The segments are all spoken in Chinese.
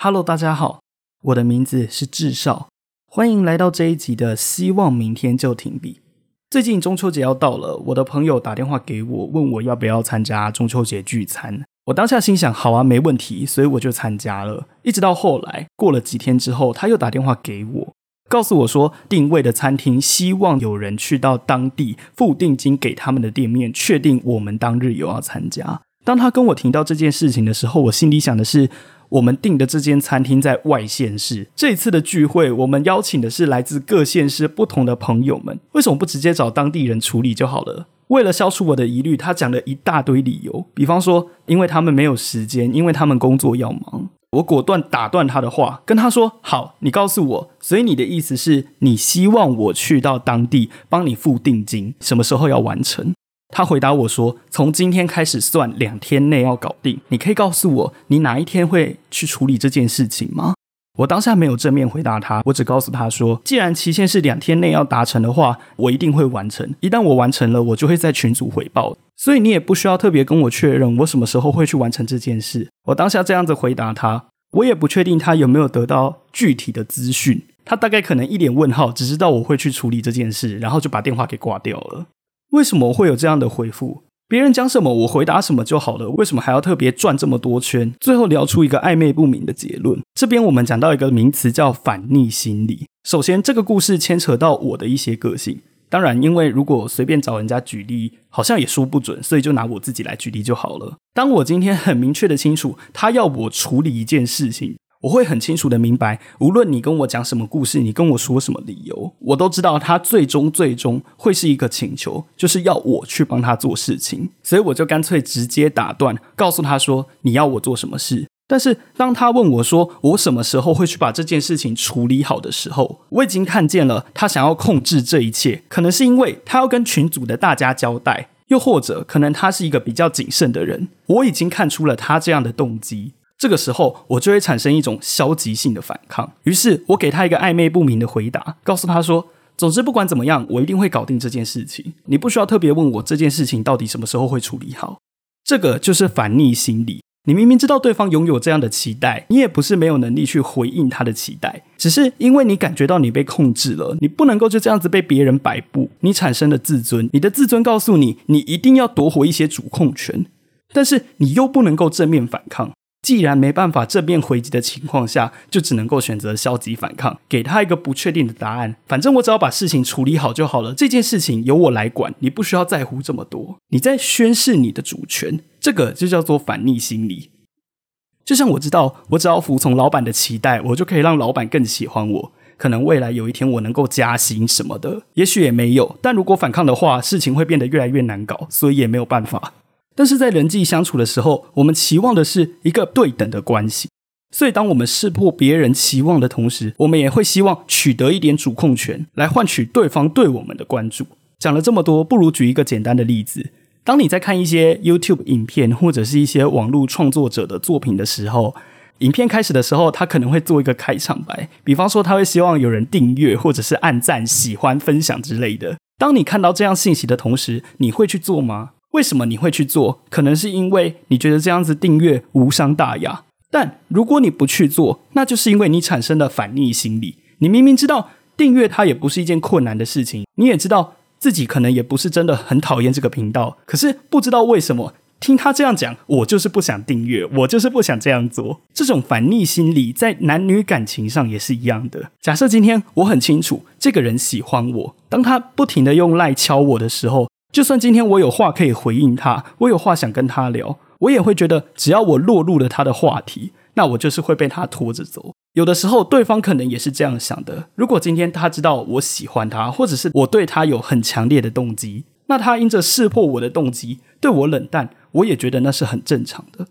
Hello，大家好，我的名字是智少，欢迎来到这一集的《希望明天就停笔》。最近中秋节要到了，我的朋友打电话给我，问我要不要参加中秋节聚餐。我当下心想，好啊，没问题，所以我就参加了。一直到后来，过了几天之后，他又打电话给我，告诉我说，定位的餐厅希望有人去到当地付定金给他们的店面，确定我们当日有要参加。当他跟我提到这件事情的时候，我心里想的是。我们订的这间餐厅在外县市，这次的聚会我们邀请的是来自各县市不同的朋友们，为什么不直接找当地人处理就好了？为了消除我的疑虑，他讲了一大堆理由，比方说因为他们没有时间，因为他们工作要忙。我果断打断他的话，跟他说：“好，你告诉我，所以你的意思是你希望我去到当地帮你付定金，什么时候要完成？”他回答我说：“从今天开始算，两天内要搞定。你可以告诉我，你哪一天会去处理这件事情吗？”我当下没有正面回答他，我只告诉他说：“既然期限是两天内要达成的话，我一定会完成。一旦我完成了，我就会在群组回报。所以你也不需要特别跟我确认我什么时候会去完成这件事。”我当下这样子回答他，我也不确定他有没有得到具体的资讯。他大概可能一脸问号，只知道我会去处理这件事，然后就把电话给挂掉了。为什么会有这样的回复？别人讲什么，我回答什么就好了。为什么还要特别转这么多圈？最后聊出一个暧昧不明的结论。这边我们讲到一个名词叫反逆心理。首先，这个故事牵扯到我的一些个性。当然，因为如果随便找人家举例，好像也说不准，所以就拿我自己来举例就好了。当我今天很明确的清楚，他要我处理一件事情。我会很清楚的明白，无论你跟我讲什么故事，你跟我说什么理由，我都知道他最终最终会是一个请求，就是要我去帮他做事情。所以我就干脆直接打断，告诉他说你要我做什么事。但是当他问我说我什么时候会去把这件事情处理好的时候，我已经看见了他想要控制这一切，可能是因为他要跟群组的大家交代，又或者可能他是一个比较谨慎的人。我已经看出了他这样的动机。这个时候，我就会产生一种消极性的反抗。于是，我给他一个暧昧不明的回答，告诉他说：“总之，不管怎么样，我一定会搞定这件事情。你不需要特别问我这件事情到底什么时候会处理好。”这个就是反逆心理。你明明知道对方拥有这样的期待，你也不是没有能力去回应他的期待，只是因为你感觉到你被控制了，你不能够就这样子被别人摆布，你产生了自尊，你的自尊告诉你，你一定要夺回一些主控权，但是你又不能够正面反抗。既然没办法正面回击的情况下，就只能够选择消极反抗，给他一个不确定的答案。反正我只要把事情处理好就好了，这件事情由我来管，你不需要在乎这么多。你在宣示你的主权，这个就叫做反逆心理。就像我知道，我只要服从老板的期待，我就可以让老板更喜欢我。可能未来有一天我能够加薪什么的，也许也没有。但如果反抗的话，事情会变得越来越难搞，所以也没有办法。但是在人际相处的时候，我们期望的是一个对等的关系。所以，当我们识破别人期望的同时，我们也会希望取得一点主控权，来换取对方对我们的关注。讲了这么多，不如举一个简单的例子：当你在看一些 YouTube 影片或者是一些网络创作者的作品的时候，影片开始的时候，他可能会做一个开场白，比方说他会希望有人订阅或者是按赞、喜欢、分享之类的。当你看到这样信息的同时，你会去做吗？为什么你会去做？可能是因为你觉得这样子订阅无伤大雅。但如果你不去做，那就是因为你产生了反逆心理。你明明知道订阅它也不是一件困难的事情，你也知道自己可能也不是真的很讨厌这个频道，可是不知道为什么听他这样讲，我就是不想订阅，我就是不想这样做。这种反逆心理在男女感情上也是一样的。假设今天我很清楚这个人喜欢我，当他不停的用赖敲我的时候。就算今天我有话可以回应他，我有话想跟他聊，我也会觉得只要我落入了他的话题，那我就是会被他拖着走。有的时候对方可能也是这样想的。如果今天他知道我喜欢他，或者是我对他有很强烈的动机，那他因着识破我的动机对我冷淡，我也觉得那是很正常的。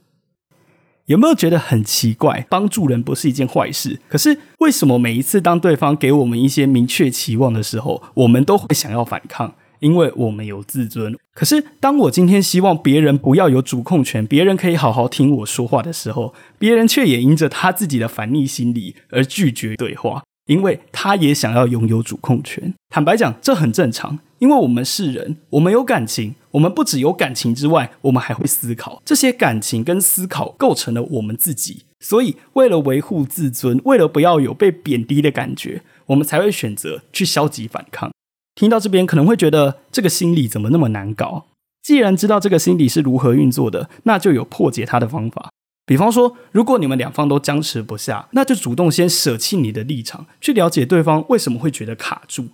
有没有觉得很奇怪？帮助人不是一件坏事，可是为什么每一次当对方给我们一些明确期望的时候，我们都会想要反抗？因为我们有自尊。可是，当我今天希望别人不要有主控权，别人可以好好听我说话的时候，别人却也因着他自己的反逆心理而拒绝对话，因为他也想要拥有主控权。坦白讲，这很正常，因为我们是人，我们有感情，我们不只有感情之外，我们还会思考。这些感情跟思考构成了我们自己，所以为了维护自尊，为了不要有被贬低的感觉，我们才会选择去消极反抗。听到这边可能会觉得这个心理怎么那么难搞？既然知道这个心理是如何运作的，那就有破解它的方法。比方说，如果你们两方都僵持不下，那就主动先舍弃你的立场，去了解对方为什么会觉得卡住。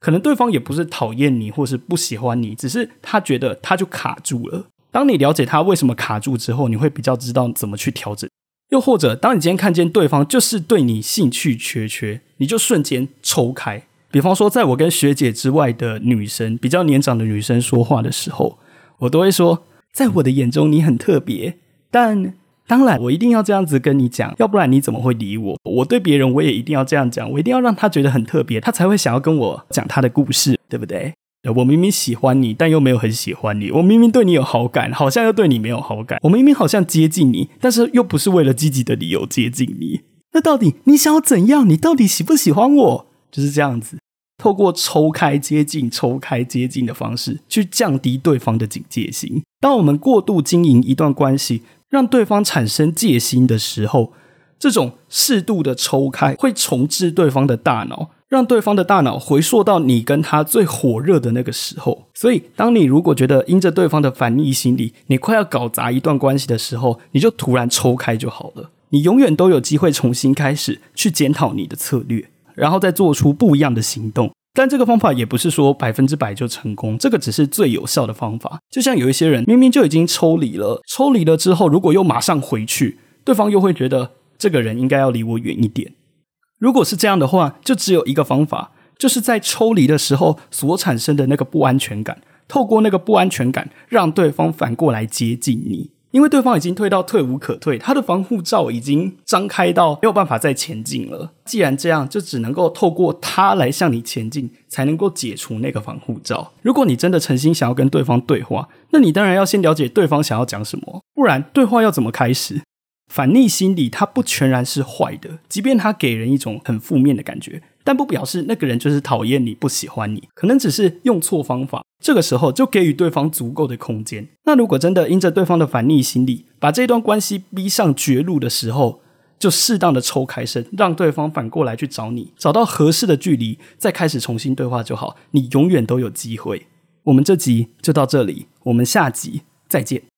可能对方也不是讨厌你或是不喜欢你，只是他觉得他就卡住了。当你了解他为什么卡住之后，你会比较知道怎么去调整。又或者，当你今天看见对方就是对你兴趣缺缺，你就瞬间抽开。比方说，在我跟学姐之外的女生，比较年长的女生说话的时候，我都会说，在我的眼中你很特别。但当然，我一定要这样子跟你讲，要不然你怎么会理我？我对别人我也一定要这样讲，我一定要让他觉得很特别，他才会想要跟我讲他的故事，对不对？我明明喜欢你，但又没有很喜欢你；我明明对你有好感，好像又对你没有好感；我明明好像接近你，但是又不是为了积极的理由接近你。那到底你想要怎样？你到底喜不喜欢我？就是这样子，透过抽开接近、抽开接近的方式，去降低对方的警戒心。当我们过度经营一段关系，让对方产生戒心的时候，这种适度的抽开会重置对方的大脑，让对方的大脑回溯到你跟他最火热的那个时候。所以，当你如果觉得因着对方的反逆心理，你快要搞砸一段关系的时候，你就突然抽开就好了。你永远都有机会重新开始，去检讨你的策略。然后再做出不一样的行动，但这个方法也不是说百分之百就成功，这个只是最有效的方法。就像有一些人明明就已经抽离了，抽离了之后，如果又马上回去，对方又会觉得这个人应该要离我远一点。如果是这样的话，就只有一个方法，就是在抽离的时候所产生的那个不安全感，透过那个不安全感，让对方反过来接近你。因为对方已经退到退无可退，他的防护罩已经张开到没有办法再前进了。既然这样，就只能够透过他来向你前进，才能够解除那个防护罩。如果你真的诚心想要跟对方对话，那你当然要先了解对方想要讲什么，不然对话要怎么开始？反逆心理它不全然是坏的，即便它给人一种很负面的感觉。但不表示那个人就是讨厌你、不喜欢你，可能只是用错方法。这个时候就给予对方足够的空间。那如果真的因着对方的反逆心理，把这段关系逼上绝路的时候，就适当的抽开身，让对方反过来去找你，找到合适的距离，再开始重新对话就好。你永远都有机会。我们这集就到这里，我们下集再见。